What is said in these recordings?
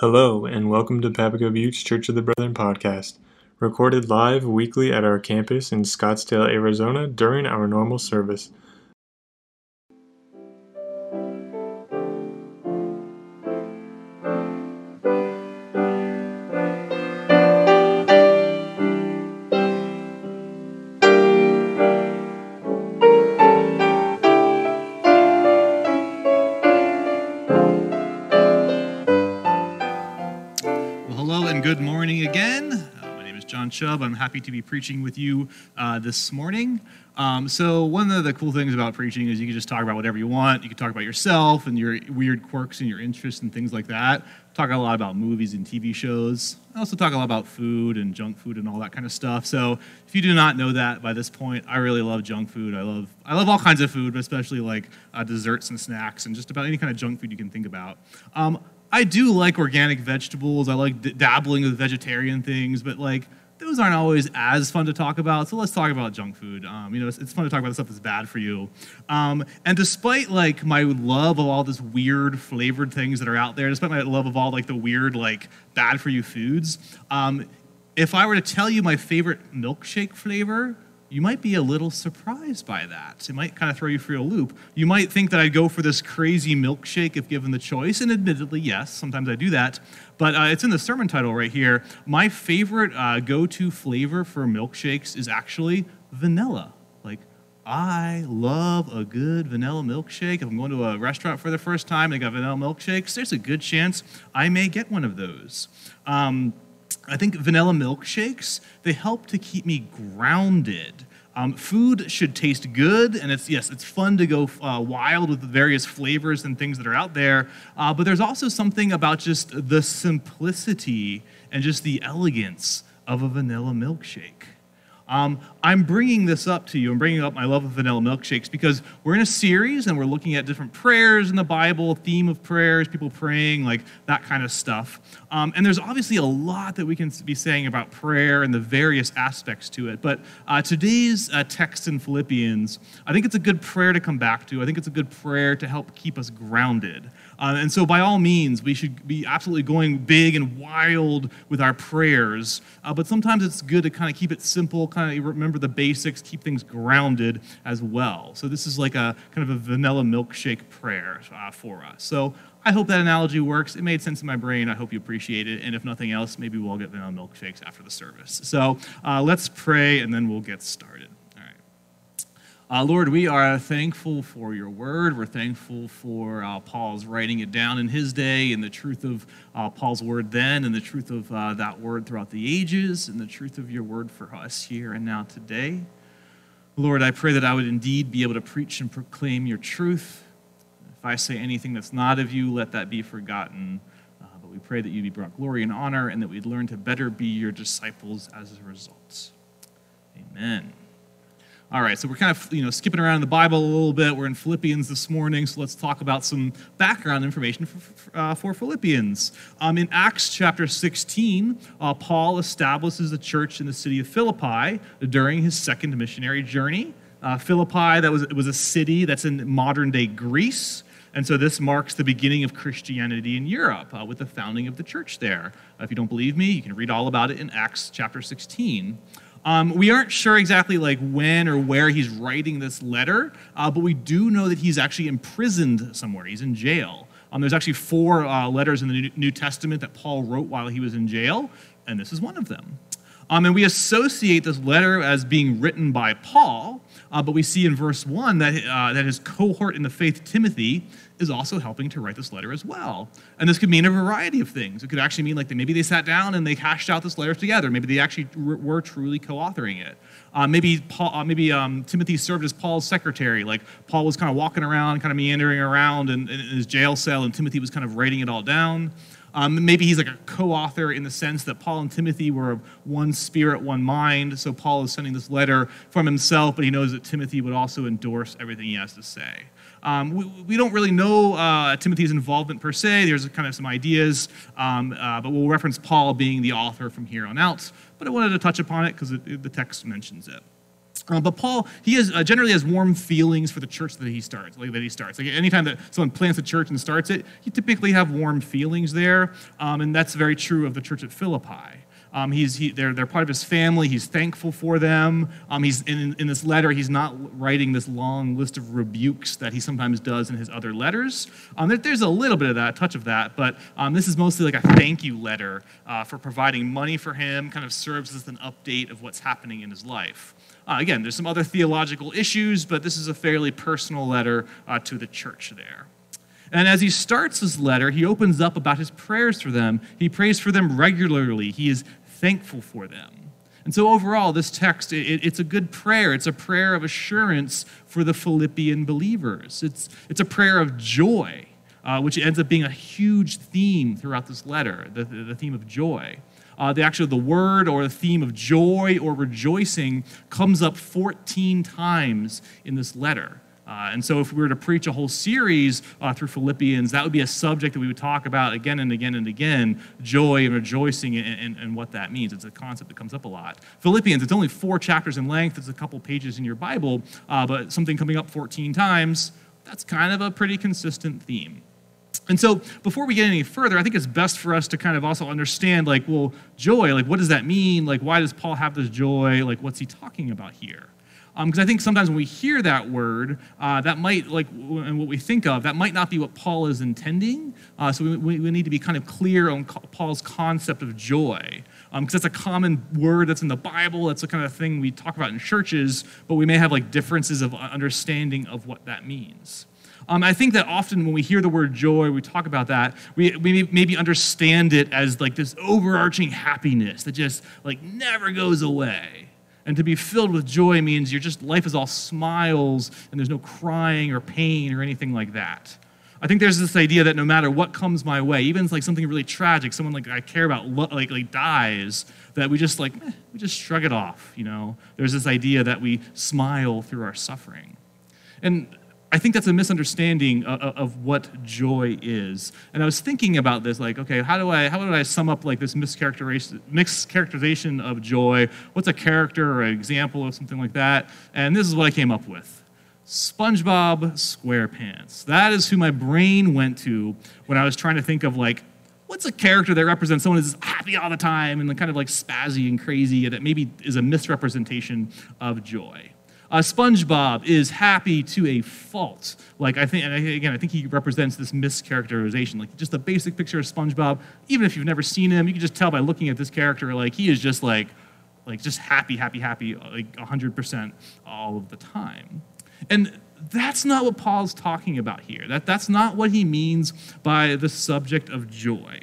Hello, and welcome to Papago Buttes Church of the Brethren podcast, recorded live weekly at our campus in Scottsdale, Arizona during our normal service. Happy to be preaching with you uh, this morning. Um, so, one of the cool things about preaching is you can just talk about whatever you want. You can talk about yourself and your weird quirks and your interests and things like that. Talk a lot about movies and TV shows. I also talk a lot about food and junk food and all that kind of stuff. So, if you do not know that by this point, I really love junk food. I love I love all kinds of food, but especially like uh, desserts and snacks and just about any kind of junk food you can think about. Um, I do like organic vegetables. I like d- dabbling with vegetarian things, but like those aren't always as fun to talk about. So let's talk about junk food. Um, you know, it's, it's, fun to talk about the stuff that's bad for you. Um, and despite like my love of all this weird flavored things that are out there, despite my love of all like the weird like bad for you foods, um, if I were to tell you my favorite milkshake flavor, you might be a little surprised by that. It might kind of throw you for a loop. You might think that I'd go for this crazy milkshake if given the choice, and admittedly, yes, sometimes I do that. But uh, it's in the sermon title right here. My favorite uh, go to flavor for milkshakes is actually vanilla. Like, I love a good vanilla milkshake. If I'm going to a restaurant for the first time and they got vanilla milkshakes, there's a good chance I may get one of those. Um, I think vanilla milkshakes, they help to keep me grounded. Um, food should taste good, and it's yes, it's fun to go uh, wild with the various flavors and things that are out there. Uh, but there's also something about just the simplicity and just the elegance of a vanilla milkshake. Um, I'm bringing this up to you. I'm bringing up my love of vanilla milkshakes because we're in a series and we're looking at different prayers in the Bible, theme of prayers, people praying, like that kind of stuff. Um, and there's obviously a lot that we can be saying about prayer and the various aspects to it. But uh, today's uh, text in Philippians, I think it's a good prayer to come back to. I think it's a good prayer to help keep us grounded. Uh, and so, by all means, we should be absolutely going big and wild with our prayers. Uh, but sometimes it's good to kind of keep it simple, kind of remember the basics, keep things grounded as well. So, this is like a kind of a vanilla milkshake prayer uh, for us. So, I hope that analogy works. It made sense in my brain. I hope you appreciate it. And if nothing else, maybe we'll get vanilla milkshakes after the service. So, uh, let's pray and then we'll get started. Uh, Lord, we are thankful for your word. We're thankful for uh, Paul's writing it down in his day and the truth of uh, Paul's word then and the truth of uh, that word throughout the ages and the truth of your word for us here and now today. Lord, I pray that I would indeed be able to preach and proclaim your truth. If I say anything that's not of you, let that be forgotten. Uh, but we pray that you be brought glory and honor and that we'd learn to better be your disciples as a result. Amen. All right, so we're kind of you know skipping around in the Bible a little bit. We're in Philippians this morning, so let's talk about some background information for, uh, for Philippians. Um, in Acts chapter 16, uh, Paul establishes a church in the city of Philippi during his second missionary journey. Uh, Philippi, that was it was a city that's in modern day Greece. And so this marks the beginning of Christianity in Europe uh, with the founding of the church there. Uh, if you don't believe me, you can read all about it in Acts chapter 16. Um, we aren't sure exactly like when or where he's writing this letter, uh, but we do know that he's actually imprisoned somewhere. He's in jail. Um, there's actually four uh, letters in the New Testament that Paul wrote while he was in jail, and this is one of them. Um, and we associate this letter as being written by Paul, uh, but we see in verse 1 that, uh, that his cohort in the faith, Timothy, is also helping to write this letter as well. And this could mean a variety of things. It could actually mean like they, maybe they sat down and they hashed out this letter together. Maybe they actually were truly co-authoring it. Uh, maybe Paul, uh, maybe um, Timothy served as Paul's secretary. Like Paul was kind of walking around, kind of meandering around in, in his jail cell, and Timothy was kind of writing it all down. Um, maybe he's like a co author in the sense that Paul and Timothy were one spirit, one mind. So Paul is sending this letter from himself, but he knows that Timothy would also endorse everything he has to say. Um, we, we, don't really know uh, Timothy's involvement per se. There's kind of some ideas, um, uh, but we'll reference Paul being the author from here on out. But I wanted to touch upon it because the text mentions it. Uh, but Paul, he has, uh, generally has warm feelings for the church that he starts. Like that he starts. Like anytime that someone plants a church and starts it, you typically have warm feelings there, um, and that's very true of the church at Philippi. Um, he's, he, they're, they're part of his family. He's thankful for them. Um, he's in, in this letter, he's not writing this long list of rebukes that he sometimes does in his other letters. Um, there, there's a little bit of that, touch of that, but um, this is mostly like a thank you letter uh, for providing money for him, kind of serves as an update of what's happening in his life. Uh, again, there's some other theological issues, but this is a fairly personal letter uh, to the church there. And as he starts his letter, he opens up about his prayers for them. He prays for them regularly. He is thankful for them. And so, overall, this text, it, it's a good prayer. It's a prayer of assurance for the Philippian believers. It's, it's a prayer of joy, uh, which ends up being a huge theme throughout this letter, the, the theme of joy. Uh, the actually the word or the theme of joy or rejoicing comes up 14 times in this letter. Uh, and so, if we were to preach a whole series uh, through Philippians, that would be a subject that we would talk about again and again and again joy and rejoicing and, and, and, what that means. It's a concept that comes up a lot. Philippians, it's only four chapters in length, it's a couple pages in your Bible, uh, but something coming up 14 times, that's kind of a pretty consistent theme. And so, before we get any further, I think it's best for us to kind of also understand, like, well, joy, like, what does that mean? Like, why does Paul have this joy? Like, what's he talking about here? Because um, I think sometimes when we hear that word, uh, that might, like, and what we think of, that might not be what Paul is intending. Uh, so we, we, need to be kind of clear on Paul's concept of joy. Because um, that's a common word that's in the Bible. That's the kind of thing we talk about in churches, but we may have like differences of understanding of what that means. Um, I think that often when we hear the word joy, we talk about that, we, we maybe understand it as like this overarching happiness that just like never goes away. And to be filled with joy means your just life is all smiles and there's no crying or pain or anything like that. I think there's this idea that no matter what comes my way, even like something really tragic, someone like I care about like like dies, that we just like eh, we just shrug it off. You know, there's this idea that we smile through our suffering, and I think that's a misunderstanding of, of, what joy is. And I was thinking about this, like, okay, how do I how do I sum up like this mischaracterization, mischaracterization of joy? What's a character or an example of something like that? And this is what I came up with. SpongeBob SquarePants. That is who my brain went to when I was trying to think of like, what's a character that represents someone who's happy all the time and kind of like spazzy and crazy that maybe is a misrepresentation of joy. Uh, SpongeBob is happy to a fault. Like I think, again, I think he represents this mischaracterization. Like just a basic picture of SpongeBob. Even if you've never seen him, you can just tell by looking at this character. Like he is just like, like just happy, happy, happy, like 100% all of the time. And that's not what Paul's talking about here. That, that's not what he means by the subject of joy.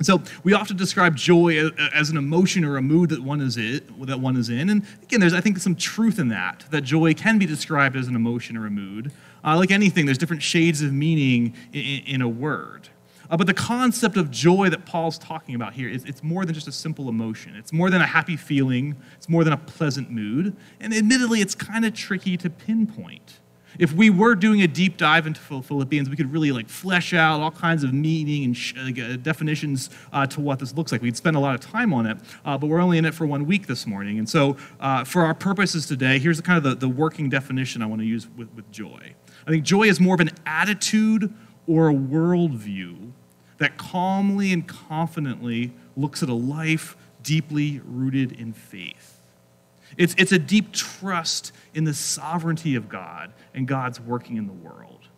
And so we often describe joy as an emotion or a mood that one is in, that one is in. And again, there's I think some truth in that. That joy can be described as an emotion or a mood. Uh, like anything, there's different shades of meaning in, in a word. Uh, but the concept of joy that Paul's talking about here is it's more than just a simple emotion. It's more than a happy feeling. It's more than a pleasant mood. And admittedly, it's kind of tricky to pinpoint. If we were doing a deep dive into Philippians, we could really like flesh out all kinds of meaning and sh- uh, definitions uh, to what this looks like. We'd spend a lot of time on it, uh, but we're only in it for one week this morning. And so, uh, for our purposes today, here's the kind of the, the working definition I want to use with, with joy. I think joy is more of an attitude or a worldview that calmly and confidently looks at a life deeply rooted in faith. It's, it's a deep trust in the sovereignty of God and God's working in the world.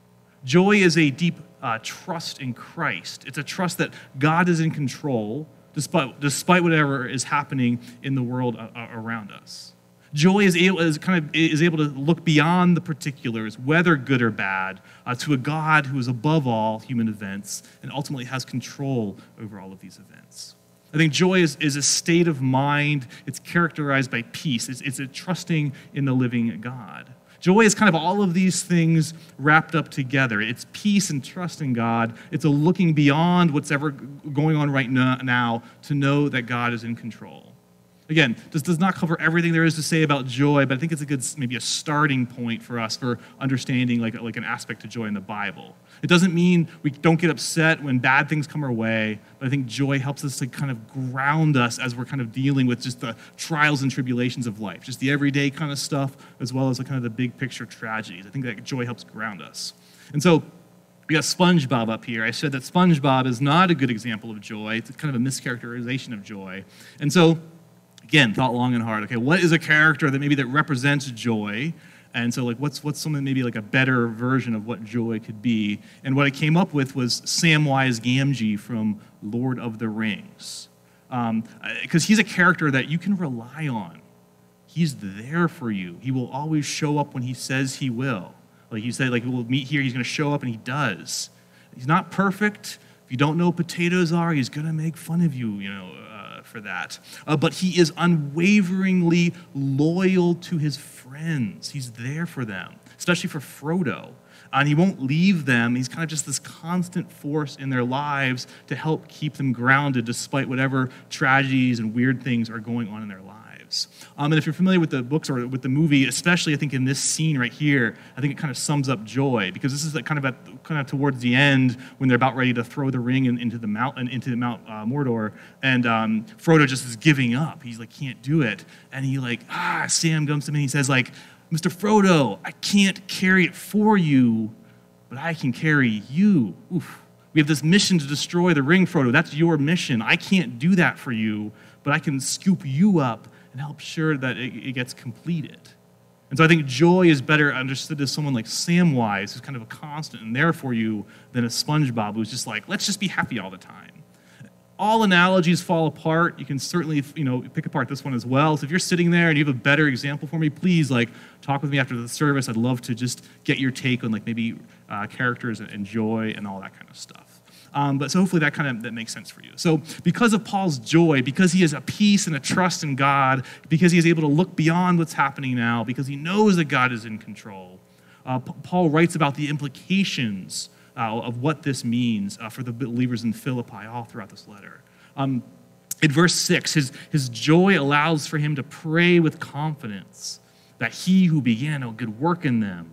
Joy is a deep uh, trust in Christ. It's a trust that God is in control despite, despite whatever is happening in the world uh, uh around us. Joy is able, is kind of, is able to look beyond the particulars, whether good or bad, uh, to a God who is above all human events and ultimately has control over all of these events. I think joy is, is a state of mind. It's characterized by peace. It's, it's a trusting in the living God. Joy is kind of all of these things wrapped up together. It's peace and trust in God. It's a looking beyond what's ever going on right now to know that God is in control. Again, this does not cover everything there is to say about joy, but I think it's a good, maybe a starting point for us for understanding like, like an aspect of joy in the Bible. It doesn't mean we don't get upset when bad things come our way, but I think joy helps us to kind of ground us as we're kind of dealing with just the trials and tribulations of life, just the everyday kind of stuff, as well as the kind of the big picture tragedies. I think that joy helps ground us. And so we got SpongeBob up here. I said that SpongeBob is not a good example of joy. It's kind of a mischaracterization of joy. And so, again, thought long and hard. Okay, what is a character that maybe that represents joy? And so, like, what's what's something maybe like a better version of what joy could be? And what I came up with was Samwise Gamgee from Lord of the Rings, because um, he's a character that you can rely on. He's there for you. He will always show up when he says he will. Like you said, like we'll meet here. He's going to show up, and he does. He's not perfect. If you don't know what potatoes are, he's going to make fun of you. You know, for that. Uh, but he is unwaveringly loyal to his friends. He's there for them, especially for Frodo. And he won't leave them. He's kind of just this constant force in their lives to help keep them grounded despite whatever tragedies and weird things are going on in their lives lives. Um, and if you're familiar with the books or with the movie, especially I think in this scene right here, I think it kind of sums up joy because this is kind of at kind of towards the end when they're about ready to throw the ring in, into the mountain into the Mount uh, Mordor, and um, Frodo just is giving up. He's like can't do it, and he like ah Sam comes to me and he says like Mr. Frodo, I can't carry it for you, but I can carry you. Oof. We have this mission to destroy the ring, Frodo. That's your mission. I can't do that for you, but I can scoop you up and help sure that it, it gets completed. And so I think joy is better understood as someone like Samwise, who's kind of a constant and there for you, than a SpongeBob who's just like, let's just be happy all the time. All analogies fall apart. You can certainly, you know, pick apart this one as well. So if you're sitting there and you have a better example for me, please like talk with me after the service. I'd love to just get your take on like maybe uh, characters and joy and all that kind of stuff. Um, but so hopefully that kind of that makes sense for you. So because of Paul's joy, because he has a peace and a trust in God, because he is able to look beyond what's happening now, because he knows that God is in control, uh, Paul writes about the implications uh, of what this means uh, for the believers in Philippi all throughout this letter. Um, in verse 6, his, his joy allows for him to pray with confidence that he who began a good work in them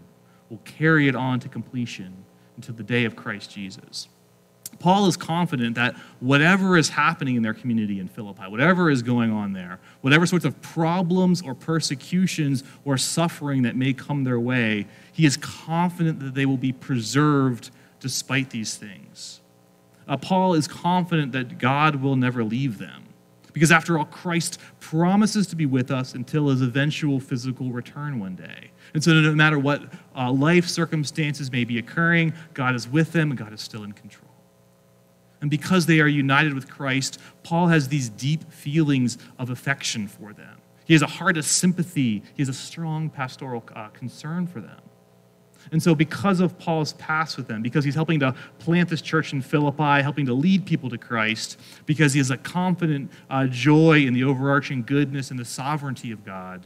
will carry it on to completion until the day of Christ Jesus. Paul is confident that whatever is happening in their community in Philippi, whatever is going on there, whatever sorts of problems or persecutions or suffering that may come their way, he is confident that they will be preserved despite these things. Uh, Paul is confident that God will never leave them. Because after all, Christ promises to be with us until his eventual physical return one day. And so, no matter what uh, life circumstances may be occurring, God is with them and God is still in control. And because they are united with Christ, Paul has these deep feelings of affection for them. He has a heart of sympathy, he has a strong pastoral uh, concern for them. And so, because of Paul's past with them, because he's helping to plant this church in Philippi, helping to lead people to Christ, because he has a confident uh, joy in the overarching goodness and the sovereignty of God,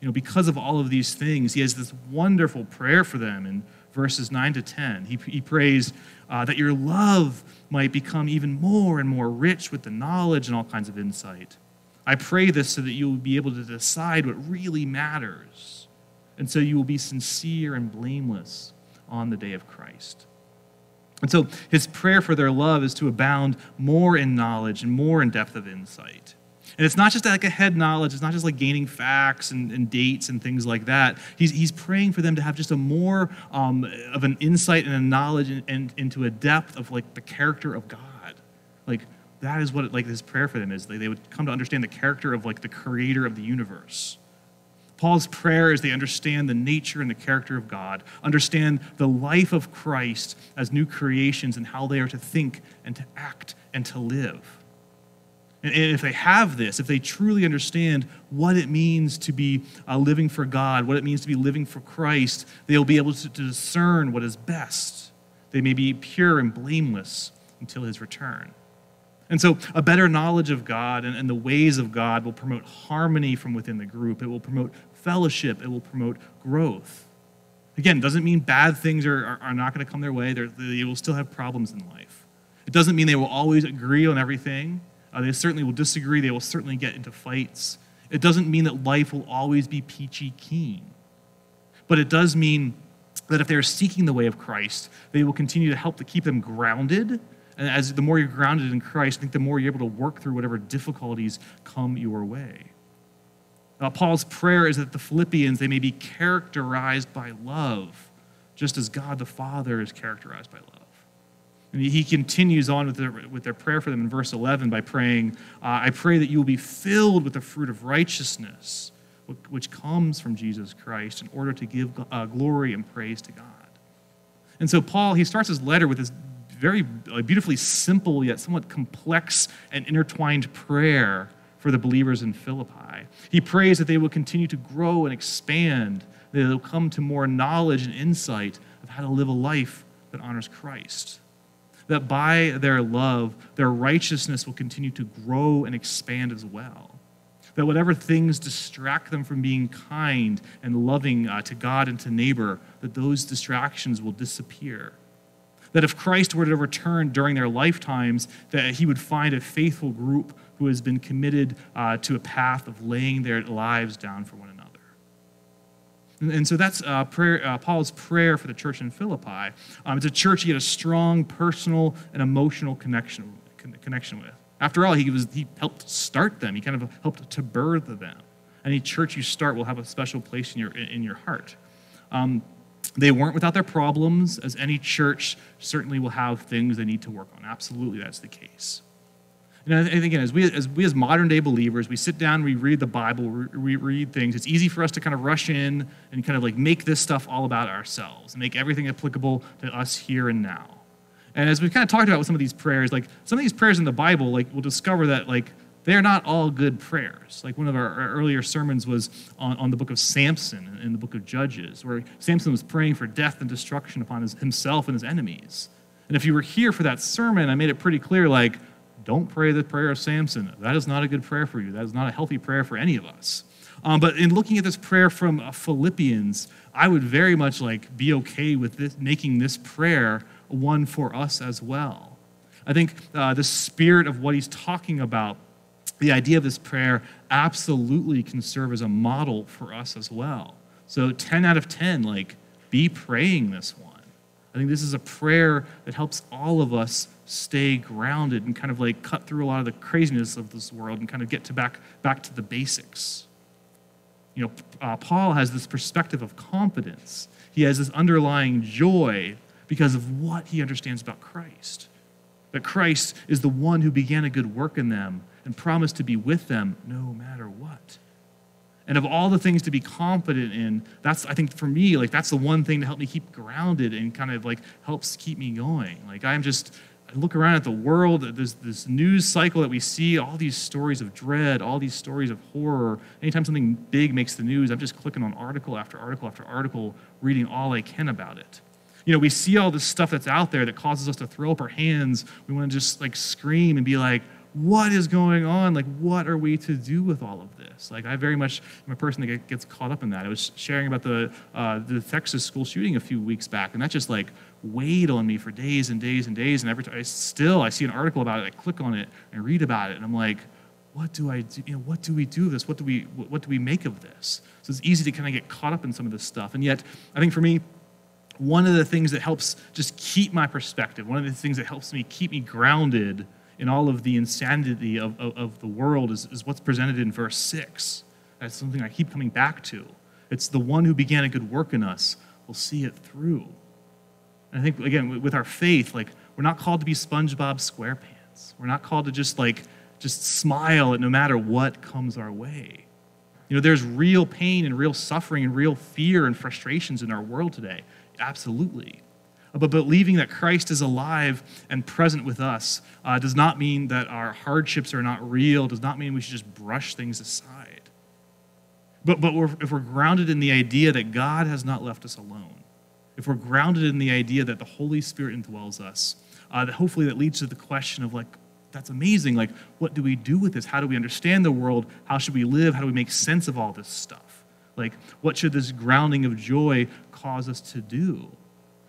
you know, because of all of these things, he has this wonderful prayer for them in verses 9 to 10. He, he prays uh, that your love might become even more and more rich with the knowledge and all kinds of insight. I pray this so that you will be able to decide what really matters, and so you will be sincere and blameless on the day of Christ. And so his prayer for their love is to abound more in knowledge and more in depth of insight. And it's not just like a head knowledge, it's not just like gaining facts and, and dates and things like that. He's, he's praying for them to have just a more um, of an insight and a knowledge and, and, into a depth of like the character of God. Like that is what like his prayer for them is. They, they would come to understand the character of like the creator of the universe. Paul's prayer is they understand the nature and the character of God, understand the life of Christ as new creations and how they are to think and to act and to live. And if they have this, if they truly understand what it means to be uh, living for God, what it means to be living for Christ, they'll be able to, to discern what is best. They may be pure and blameless until his return. And so, a better knowledge of God and, and, the ways of God will promote harmony from within the group. It will promote fellowship. It will promote growth. Again, doesn't mean bad things are, are, are not going to come their way. They're, they will still have problems in life. It doesn't mean they will always agree on everything. Uh, they certainly will disagree. They will certainly get into fights. It doesn't mean that life will always be peachy keen. But it does mean that if they're seeking the way of Christ, they will continue to help to keep them grounded. And as the more you're grounded in Christ, I think the more you're able to work through whatever difficulties come your way. Uh, Paul's prayer is that the Philippians they may be characterized by love, just as God the Father is characterized by love. And he continues on with their, with their prayer for them in verse 11 by praying, uh, I pray that you will be filled with the fruit of righteousness, which comes from Jesus Christ, in order to give uh, glory and praise to God. And so, Paul, he starts his letter with this very beautifully simple yet somewhat complex and intertwined prayer for the believers in Philippi. He prays that they will continue to grow and expand, that they'll come to more knowledge and insight of how to live a life that honors Christ that by their love, their righteousness will continue to grow and expand as well. That whatever things distract them from being kind and loving uh, to God and to neighbor, that those distractions will disappear. That if Christ were to return during their lifetimes, that he would find a faithful group who has been committed uh, to a path of laying their lives down for one another. And, so that's uh, prayer, uh, Paul's prayer for the church in Philippi. Um, it's a church he had a strong personal and emotional connection, connection with. After all, he, was, he helped start them, he kind of helped to birth them. Any church you start will have a special place in your, in your heart. Um, they weren't without their problems, as any church certainly will have things they need to work on. Absolutely, that's the case. And i again, as we, as we as modern day believers, we sit down, we read the Bible, we read things. It's easy for us to kind of rush in and kind of like make this stuff all about ourselves and make everything applicable to us here and now. And as we've kind of talked about with some of these prayers, like some of these prayers in the Bible, like we'll discover that like they're not all good prayers. Like one of our, our earlier sermons was on, on the book of Samson in the book of Judges, where Samson was praying for death and destruction upon his, himself and his enemies. And if you were here for that sermon, I made it pretty clear like don't pray the prayer of Samson. That is not a good prayer for you. That is not a healthy prayer for any of us. Um, but in looking at this prayer from uh, Philippians, I would very much like be okay with this, making this prayer one for us as well. I think uh, the spirit of what he's talking about, the idea of this prayer, absolutely can serve as a model for us as well. So 10 out of 10, like, be praying this one. I think this is a prayer that helps all of us stay grounded and kind of like cut through a lot of the craziness of this world and kind of get to back, back to the basics. You know, uh, Paul has this perspective of confidence. He has this underlying joy because of what he understands about Christ. That Christ is the one who began a good work in them and promised to be with them no matter what. And of all the things to be confident in, that's, I think for me, like, that's the one thing to help me keep grounded and kind of like helps keep me going. Like, I'm just, I look around at the world, there's this news cycle that we see, all these stories of dread, all these stories of horror. Anytime something big makes the news, I'm just clicking on article after article after article, reading all I can about it. You know, we see all this stuff that's out there that causes us to throw up our hands. We want to just like scream and be like, what is going on? Like, what are we to do with all of this? Like, I very much am a person that gets caught up in that. I was sharing about the, uh, the Texas school shooting a few weeks back, and that just like weighed on me for days and days and days. And every time I still, I see an article about it, I click on it and read about it, and I'm like, what do I do? You know, what do we do with this? What do we, what do we make of this? So it's easy to kind of get caught up in some of this stuff. And yet, I think for me, one of the things that helps just keep my perspective, one of the things that helps me keep me grounded in all of the insanity of, of, of the world is, is what's presented in verse 6. That's something I keep coming back to. It's the one who began a good work in us will see it through. And I think, again, with our faith, like, we're not called to be SpongeBob SquarePants. We're not called to just, like, just smile at no matter what comes our way. You know, there's real pain and real suffering and real fear and frustrations in our world today. Absolutely. But believing that Christ is alive and present with us uh, does not mean that our hardships are not real, does not mean we should just brush things aside. But, but we're, if we're grounded in the idea that God has not left us alone, if we're grounded in the idea that the Holy Spirit indwells us, uh, that hopefully that leads to the question of like, that's amazing. Like, what do we do with this? How do we understand the world? How should we live? How do we make sense of all this stuff? Like, what should this grounding of joy cause us to do?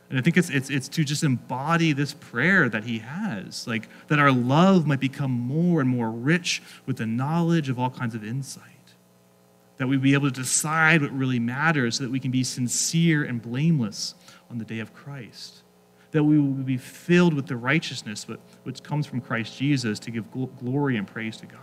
And I think it's, it's, it's to just embody this prayer that he has, like that our love might become more and more rich with the knowledge of all kinds of insight. That we be able to decide what really matters so that we can be sincere and blameless on the day of Christ. That we will be filled with the righteousness which comes from Christ Jesus to give glory and praise to God.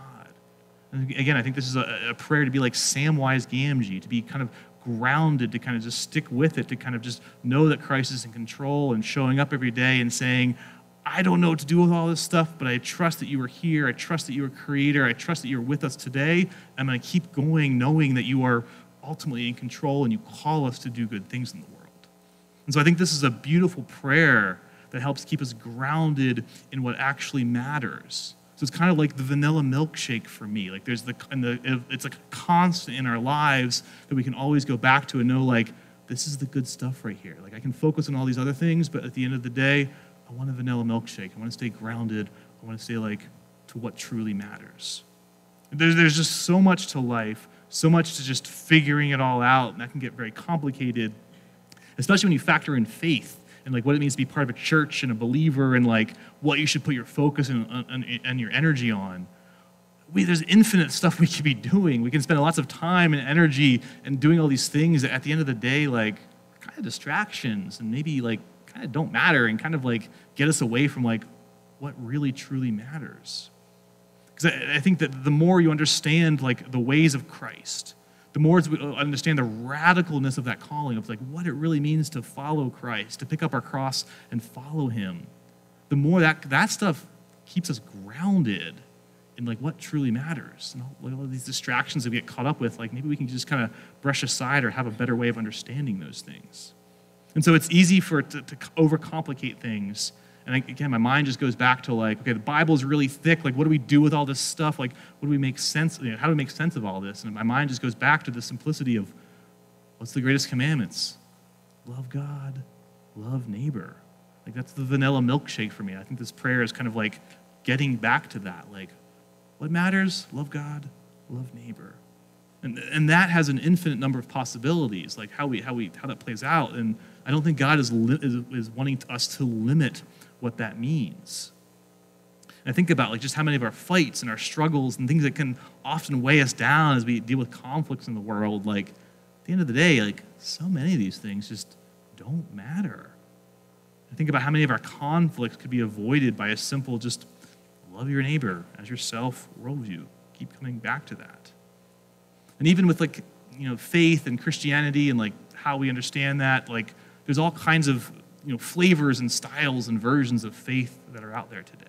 And again, I think this is a, a prayer to be like Samwise Gamgee, to be kind of grounded to kind of just stick with it, to kind of just know that Christ is in control and showing up every day and saying, I don't know what to do with all this stuff, but I trust that you are here. I trust that you are creator. I trust that you're with us today. I'm going to keep going knowing that you are ultimately in control and you call us to do good things in the world. And so I think this is a beautiful prayer that helps keep us grounded in what actually matters. So it's kind of like the vanilla milkshake for me. Like there's the, and the it's a constant in our lives that we can always go back to and know like this is the good stuff right here. Like I can focus on all these other things, but at the end of the day, I want a vanilla milkshake. I want to stay grounded. I want to stay like to what truly matters. There's, there's just so much to life, so much to just figuring it all out, and that can get very complicated, especially when you factor in faith and like what it means to be part of a church and a believer and like what you should put your focus and, your energy on. We, there's infinite stuff we could be doing. We can spend lots of time and energy and doing all these things that at the end of the day, like kind of distractions and maybe like kind of don't matter and kind of like get us away from like what really truly matters. Because I, I think that the more you understand like the ways of Christ, the more we uh, understand the radicalness of that calling of like what it really means to follow Christ, to pick up our cross and follow him, the more that that stuff keeps us grounded in like what truly matters. And all, all these distractions that we get caught up with, like maybe we can just kind of brush aside or have a better way of understanding those things. And so it's easy for to, to overcomplicate things and again, my mind just goes back to like, okay, the Bible is really thick. Like, what do we do with all this stuff? Like, what do we make sense? You know, how do we make sense of all this? And my mind just goes back to the simplicity of what's the greatest commandments? Love God, love neighbor. Like, that's the vanilla milkshake for me. I think this prayer is kind of like getting back to that. Like, what matters? Love God, love neighbor. And, and that has an infinite number of possibilities, like how, we, how, we, how that plays out. And I don't think God is, li- is, is wanting us to limit what that means. And I think about like just how many of our fights and our struggles and things that can often weigh us down as we deal with conflicts in the world, like at the end of the day, like so many of these things just don't matter. I think about how many of our conflicts could be avoided by a simple just love your neighbor as yourself worldview. Keep coming back to that. And even with like, you know, faith and Christianity and like how we understand that, like there's all kinds of you know, flavors and styles and versions of faith that are out there today.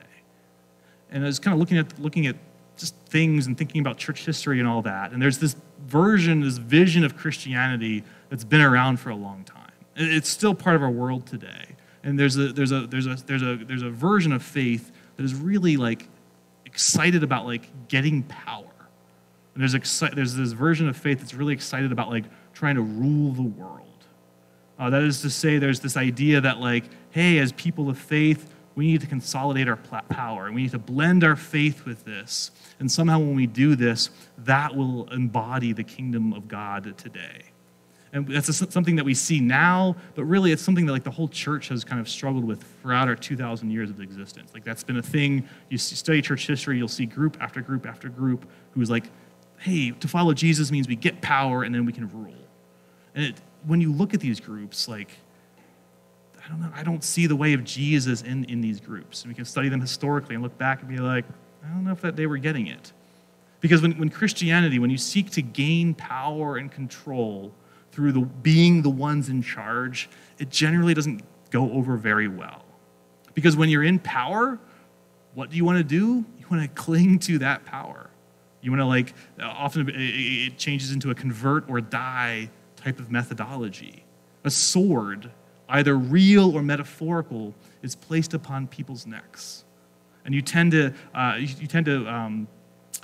And I was kind of looking at, looking at just things and thinking about church history and all that. And there's this version, this vision of Christianity that's been around for a long time. It's still part of our world today. And there's a, there's a, there's a, there's a, there's a version of faith that is really like excited about like getting power. And there's, exci- there's this version of faith that's really excited about like trying to rule the world. Uh, that is to say, there's this idea that, like, hey, as people of faith, we need to consolidate our power and we need to blend our faith with this. And somehow, when we do this, that will embody the kingdom of God today. And that's a, something that we see now, but really it's something that like the whole church has kind of struggled with throughout our 2,000 years of existence. Like that's been a thing. You study church history, you'll see group after group after group who's like, hey, to follow Jesus means we get power and then we can rule. And it, when you look at these groups, like, I don't know, I don't see the way of Jesus in, in these groups. And we can study them historically and look back and be like, I don't know if that they were getting it. Because when, when Christianity, when you seek to gain power and control through the, being the ones in charge, it generally doesn't go over very well. Because when you're in power, what do you want to do? You want to cling to that power. You want to, like, often it changes into a convert or die type of methodology. A sword, either real or metaphorical, is placed upon people's necks. And you tend to, uh, you, tend to um,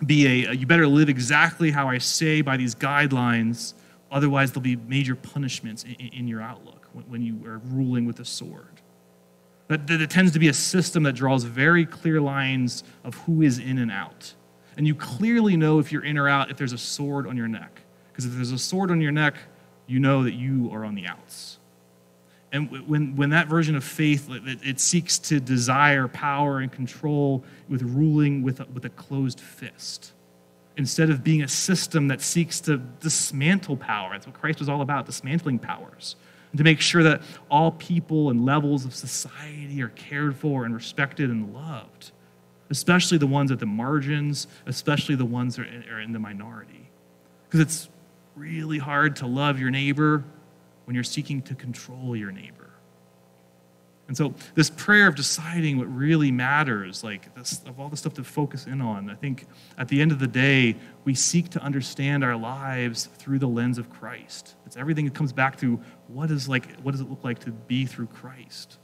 be a, you better live exactly how I say by these guidelines, otherwise, there'll be major punishments in, in your outlook when, when, you are ruling with a sword. That, that it tends to be a system that draws very clear lines of who is in and out. And you clearly know if you're in or out if there's a sword on your neck. Because if there's a sword on your neck, you know that you are on the outs. And when, when that version of faith, it, it seeks to desire power and control with ruling with a, with a closed fist. Instead of being a system that seeks to dismantle power. That's what Christ was all about, dismantling powers. And to make sure that all people and levels of society are cared for and respected and loved, especially the ones at the margins, especially the ones that are in the minority. Because it's really hard to love your neighbor when you're seeking to control your neighbor. And so, this prayer of deciding what really matters, like this, of all the stuff to focus in on, I think at the end of the day, we seek to understand our lives through the lens of Christ. It's everything that comes back to what is like, what does it look like to be through Christ?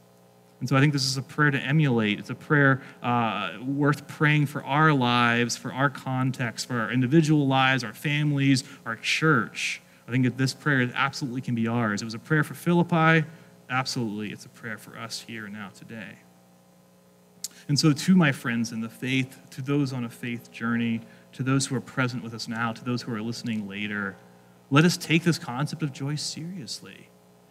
And so I think this is a prayer to emulate. It's a prayer uh, worth praying for our lives, for our context, for our individual lives, our families, our church. I think that this prayer absolutely can be ours. It was a prayer for Philippi. Absolutely, it's a prayer for us here now today. And so, to my friends in the faith, to those on a faith journey, to those who are present with us now, to those who are listening later, let us take this concept of joy seriously.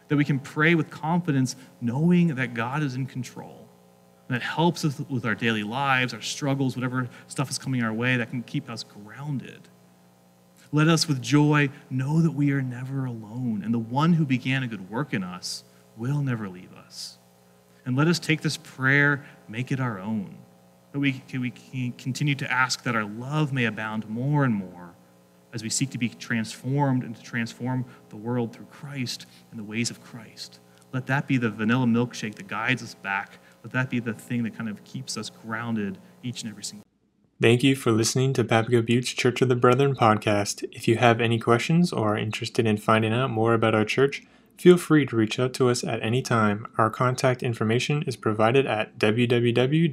That we can pray with confidence, knowing that God is in control. And that helps us with our daily lives, our struggles, whatever stuff is coming our way that can keep us grounded. Let us with joy know that we are never alone, and the one who began a good work in us will never leave us. And let us take this prayer, make it our own, that we, we can continue to ask that our love may abound more and more as we seek to be transformed and to transform the world through Christ and the ways of Christ. Let that be the vanilla milkshake that guides us back. Let that be the thing that kind of keeps us grounded each and every single day. Thank you for listening to Papago Buttes Church of the Brethren podcast. If you have any questions or are interested in finding out more about our church, feel free to reach out to us at any time. Our contact information is provided at www.pbcob.org.